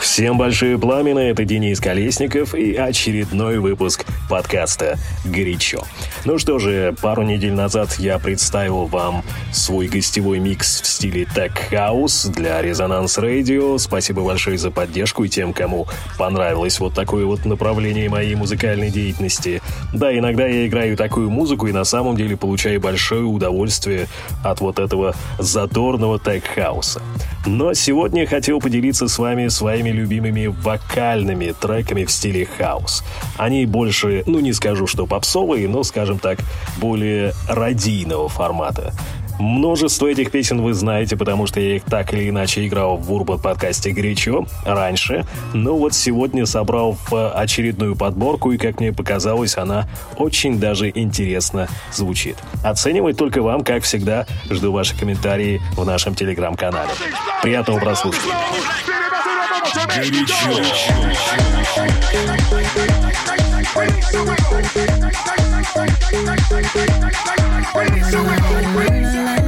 Всем большое пламя, это Денис Колесников и очередной выпуск подкаста «Горячо». Ну что же, пару недель назад я представил вам свой гостевой микс в стиле Tech House для Резонанс Radio. Спасибо большое за поддержку и тем, кому понравилось вот такое вот направление моей музыкальной деятельности. Да, иногда я играю такую музыку и на самом деле получаю большое удовольствие от вот этого задорного Tech House. Но сегодня я хотел поделиться с вами своими любимыми вокальными треками в стиле хаус. Они больше, ну не скажу, что попсовые, но, скажем так, более радийного формата. Множество этих песен вы знаете, потому что я их так или иначе играл в Урбан подкасте «Горячо» раньше. Но вот сегодня собрал в очередную подборку, и, как мне показалось, она очень даже интересно звучит. Оценивать только вам, как всегда. Жду ваши комментарии в нашем телеграм-канале. Приятного прослушивания. Горячо. When it's so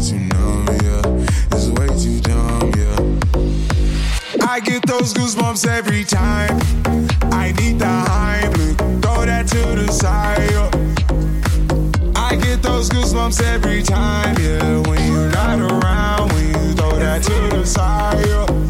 too numb, yeah. It's way too dumb, yeah. I get those goosebumps every time. I need the Heimlich, throw that to the side. I get those goosebumps every time, yeah. When you're not around, when you throw that to the side.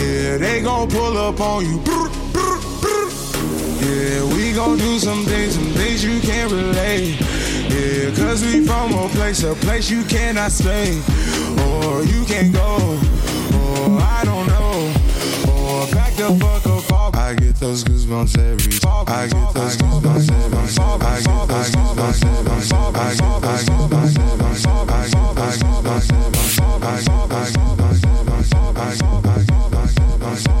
Yeah, they gon' pull up on you. Yeah, we gon' do some things, some things you can't relate. Yeah, cause we from a place, a place you cannot stay. Or you can't go. Or I don't know. Or back the fuck up off. I get those goosebumps every time. I get those goosebumps every time. I get those goosebumps every time. I get those goosebumps every time. I get those goosebumps every time. I get those goosebumps every time. I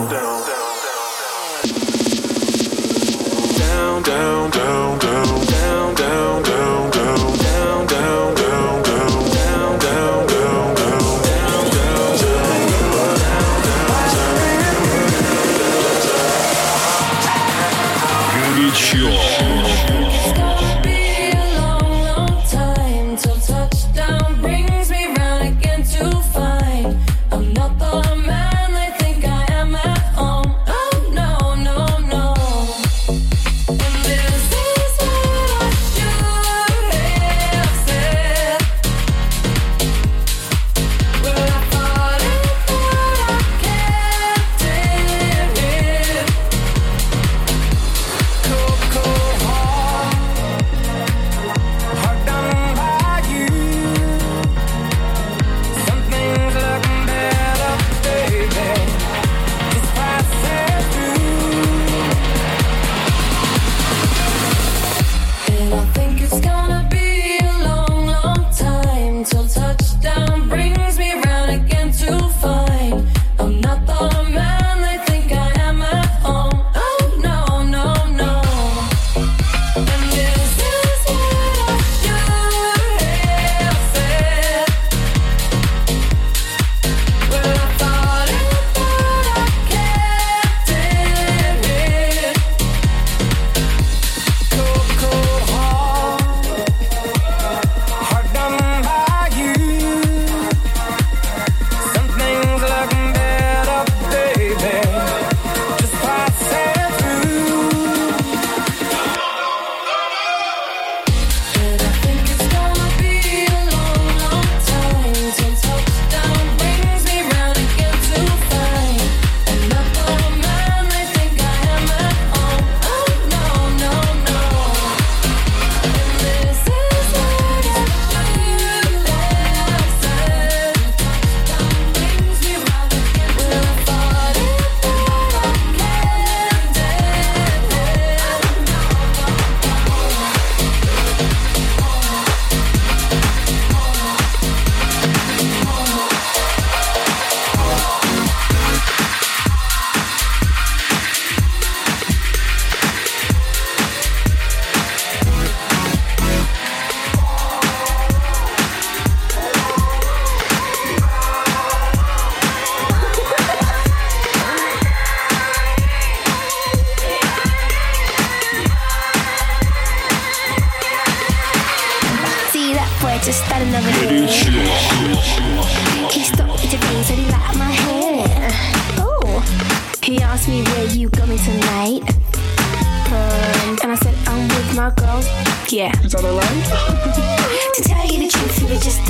down, down, down.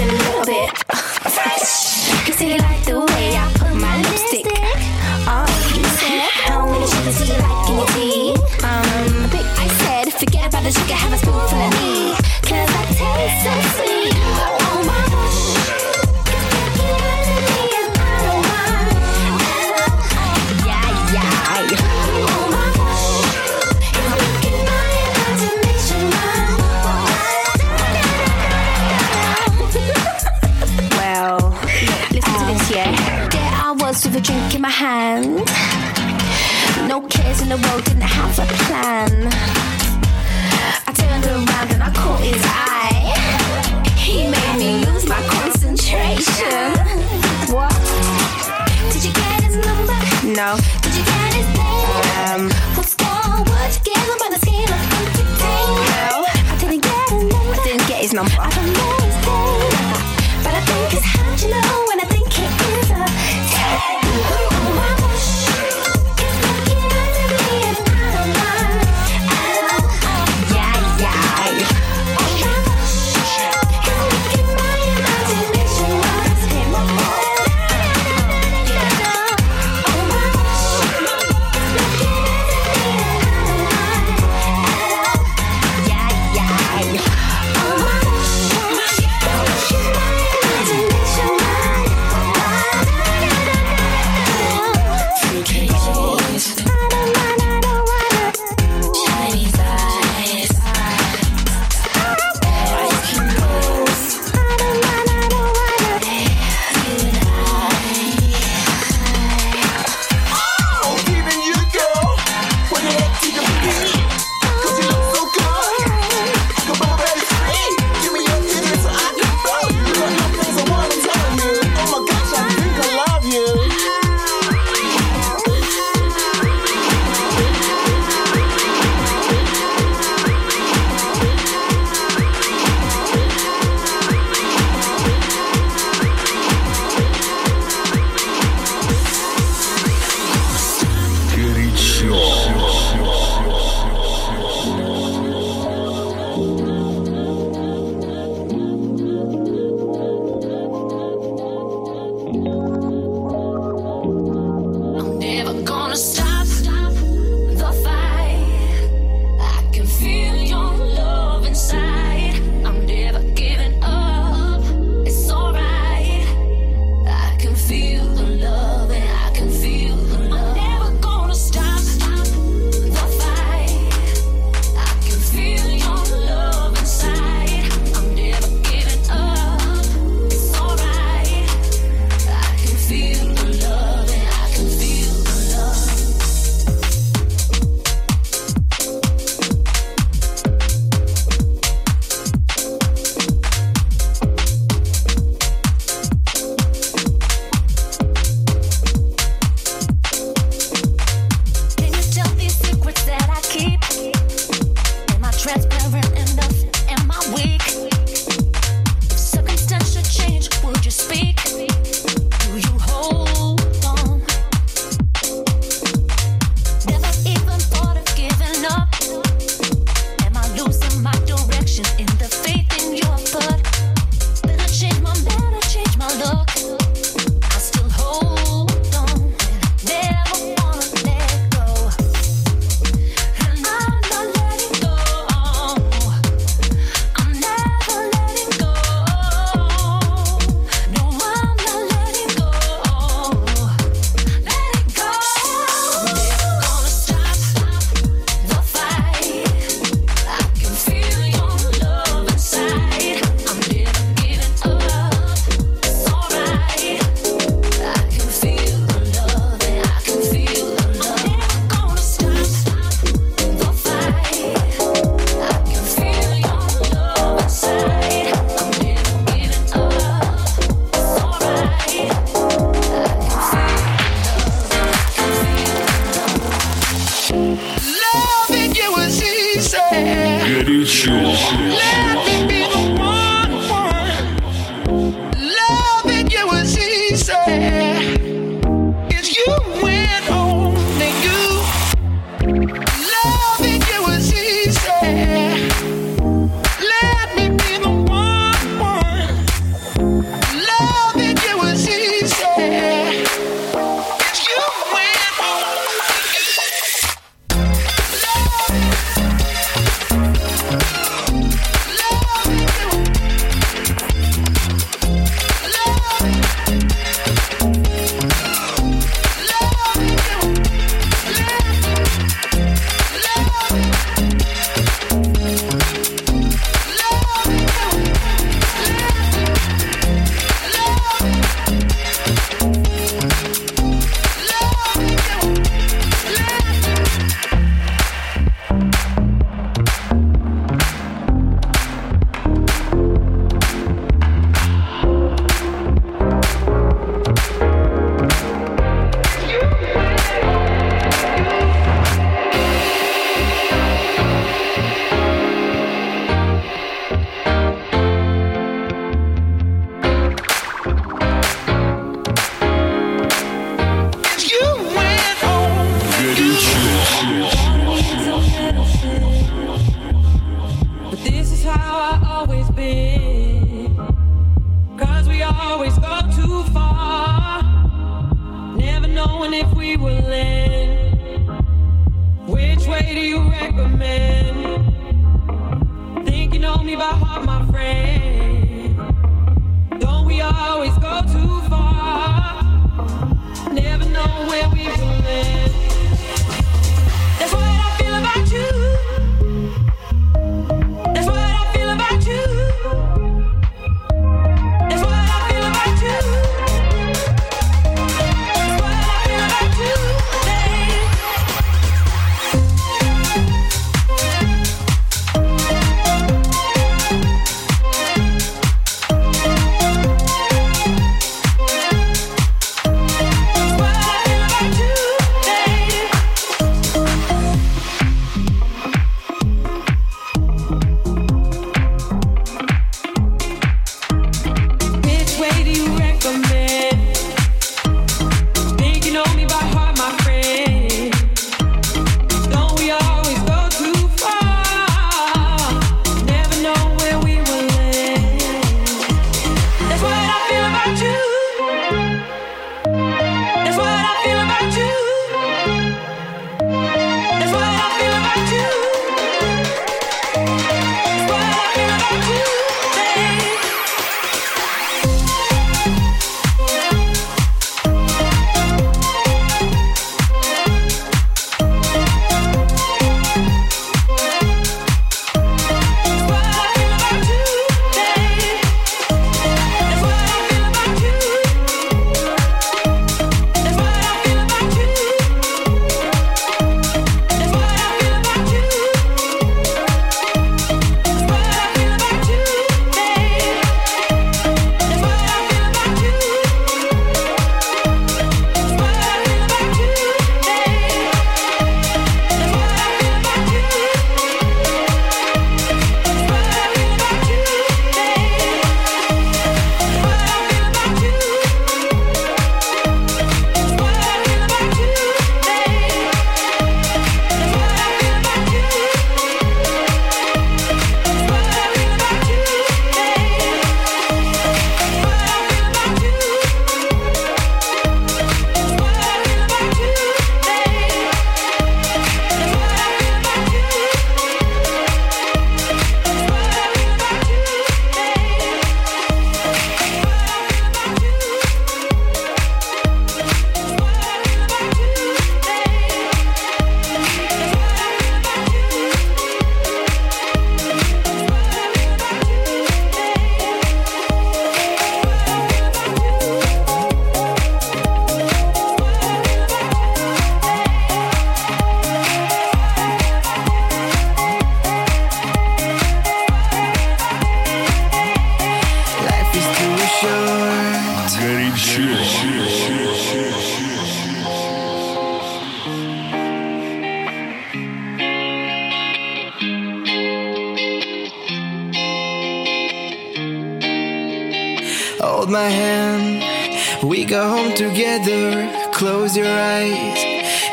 Truth,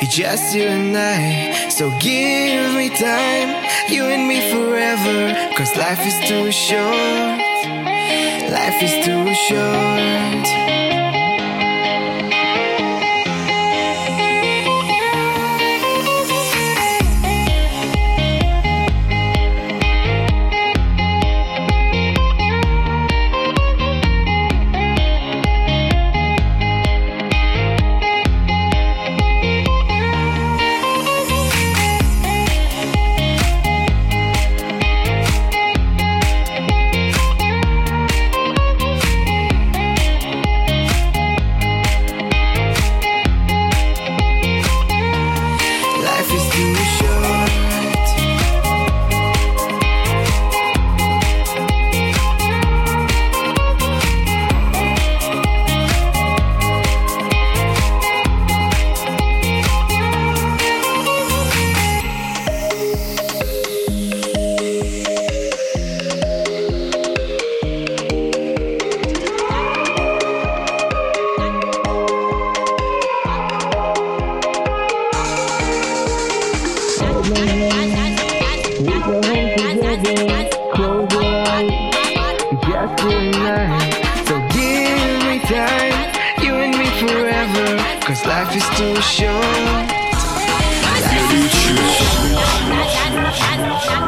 just you and I. So give me time, you and me forever. Cause life is too short. Life is too short. Cause life is too short. Life is too short.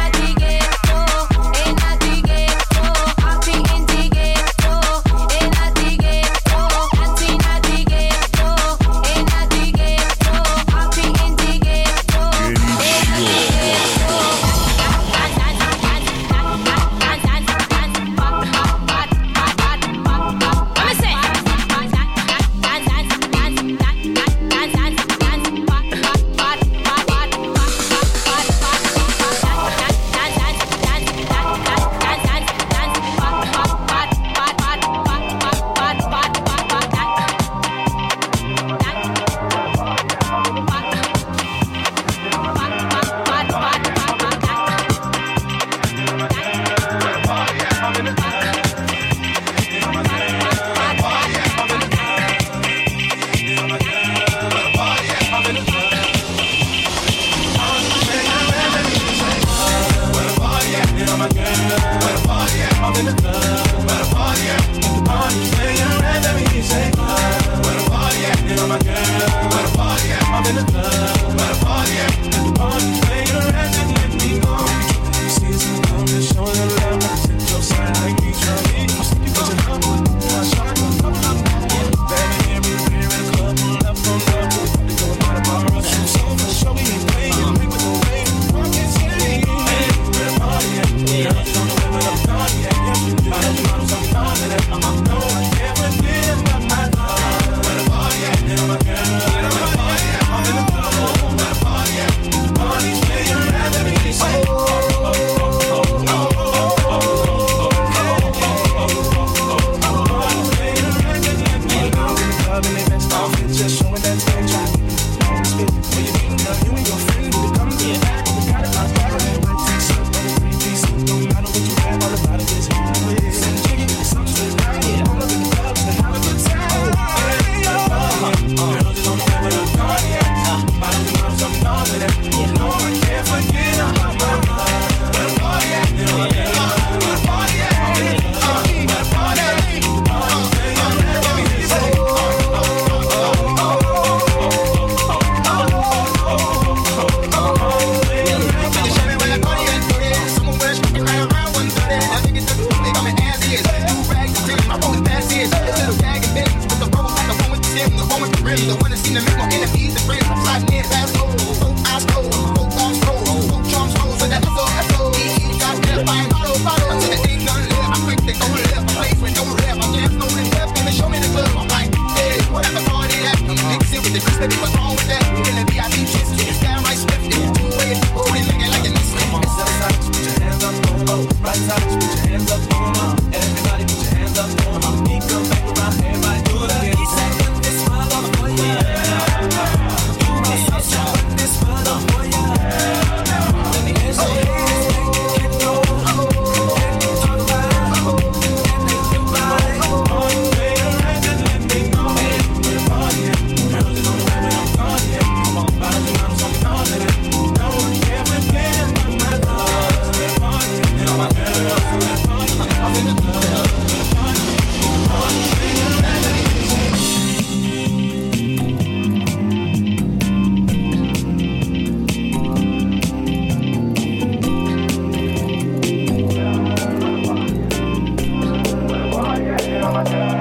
Lord.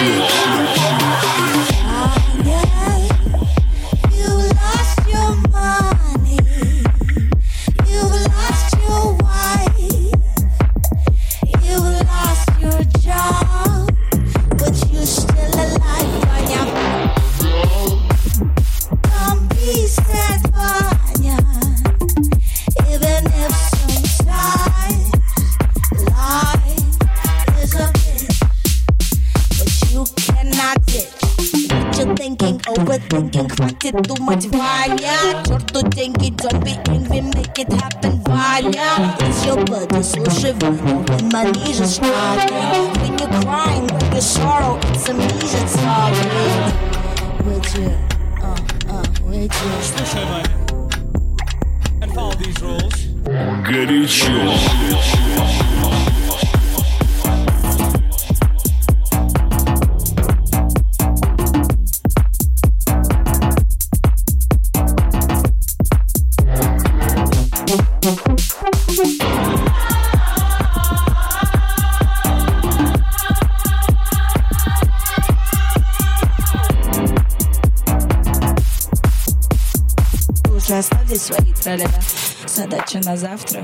you. целях Задача на завтра.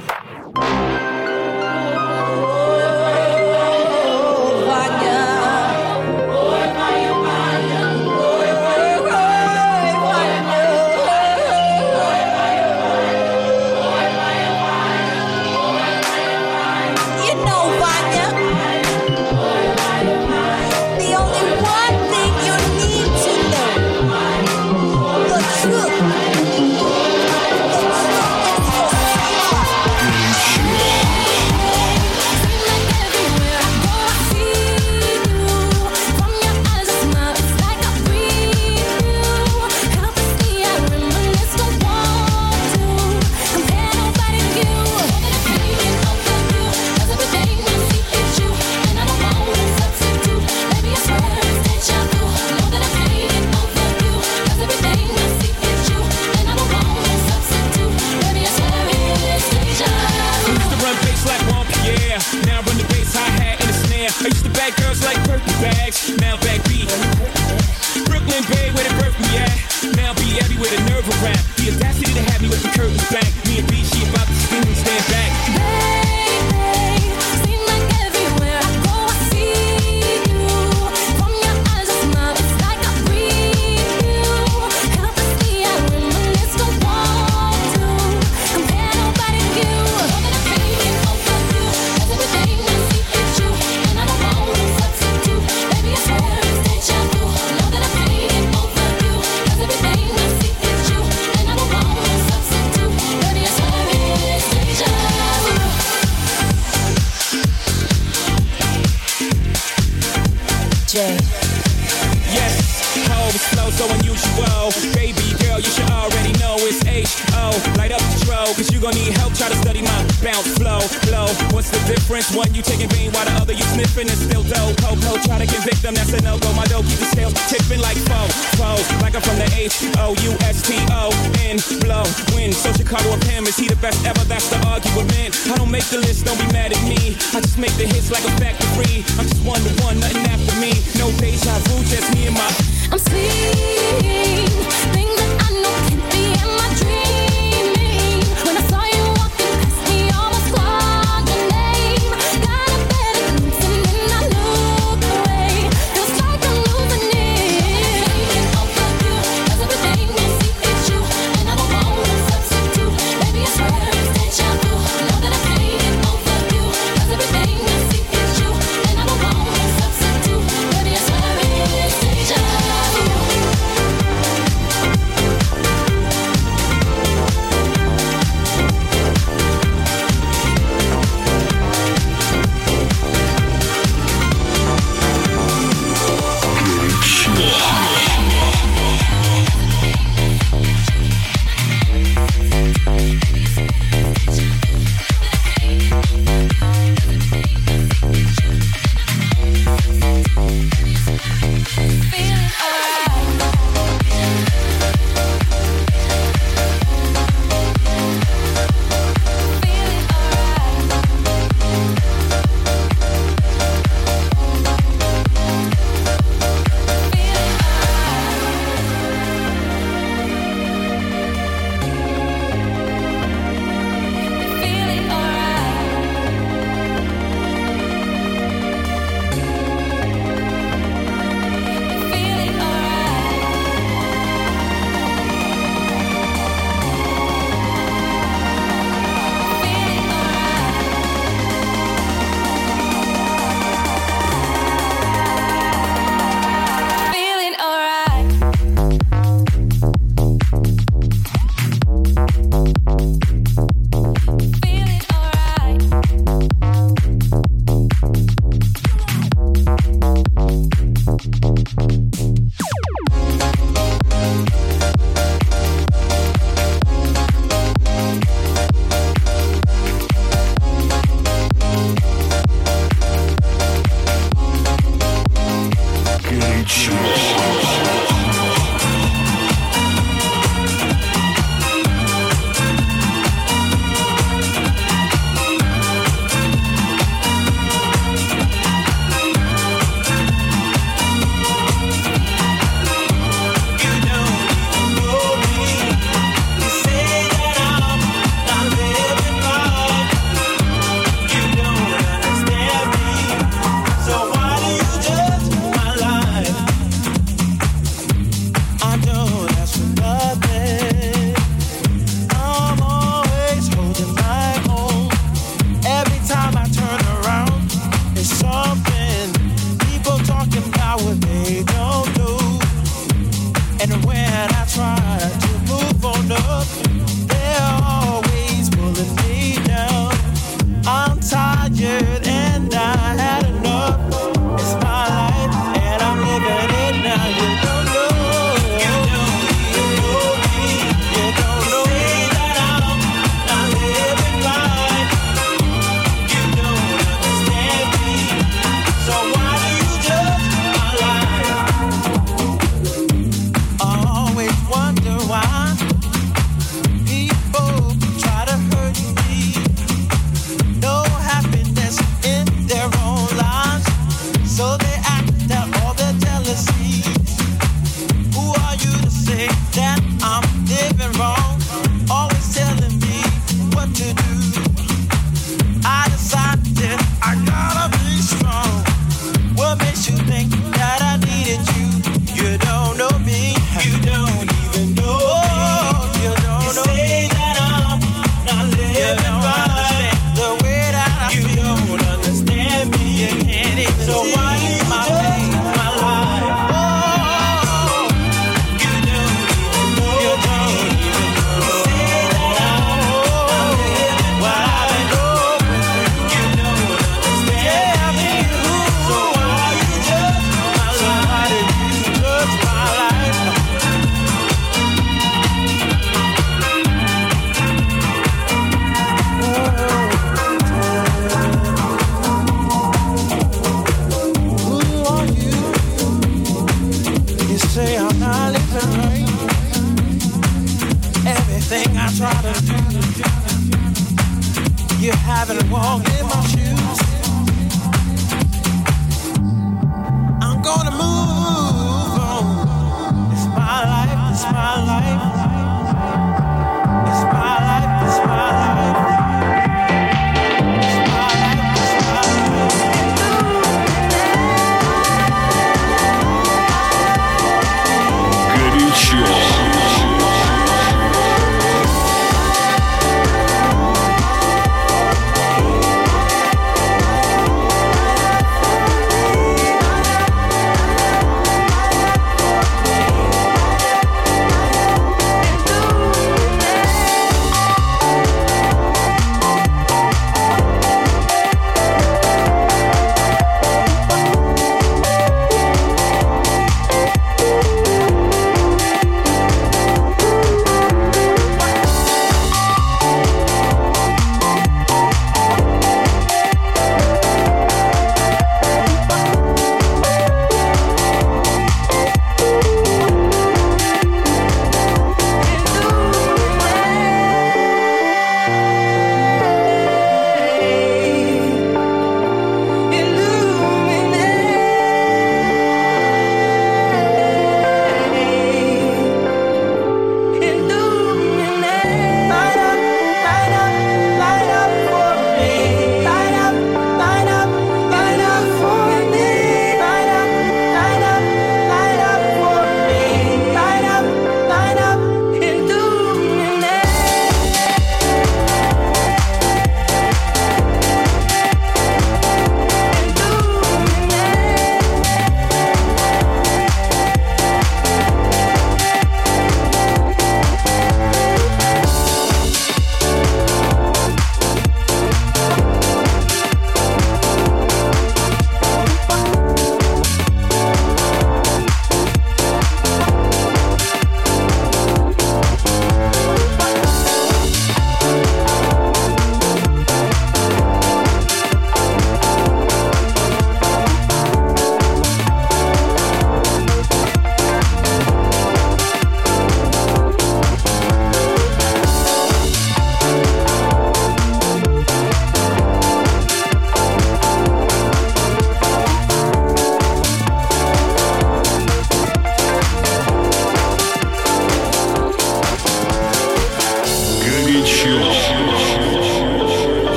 Just don't be mad at me. I just make the hits like a factory. I'm just one to one, nothing after me. No deja vu, just me and my. I'm seeing things that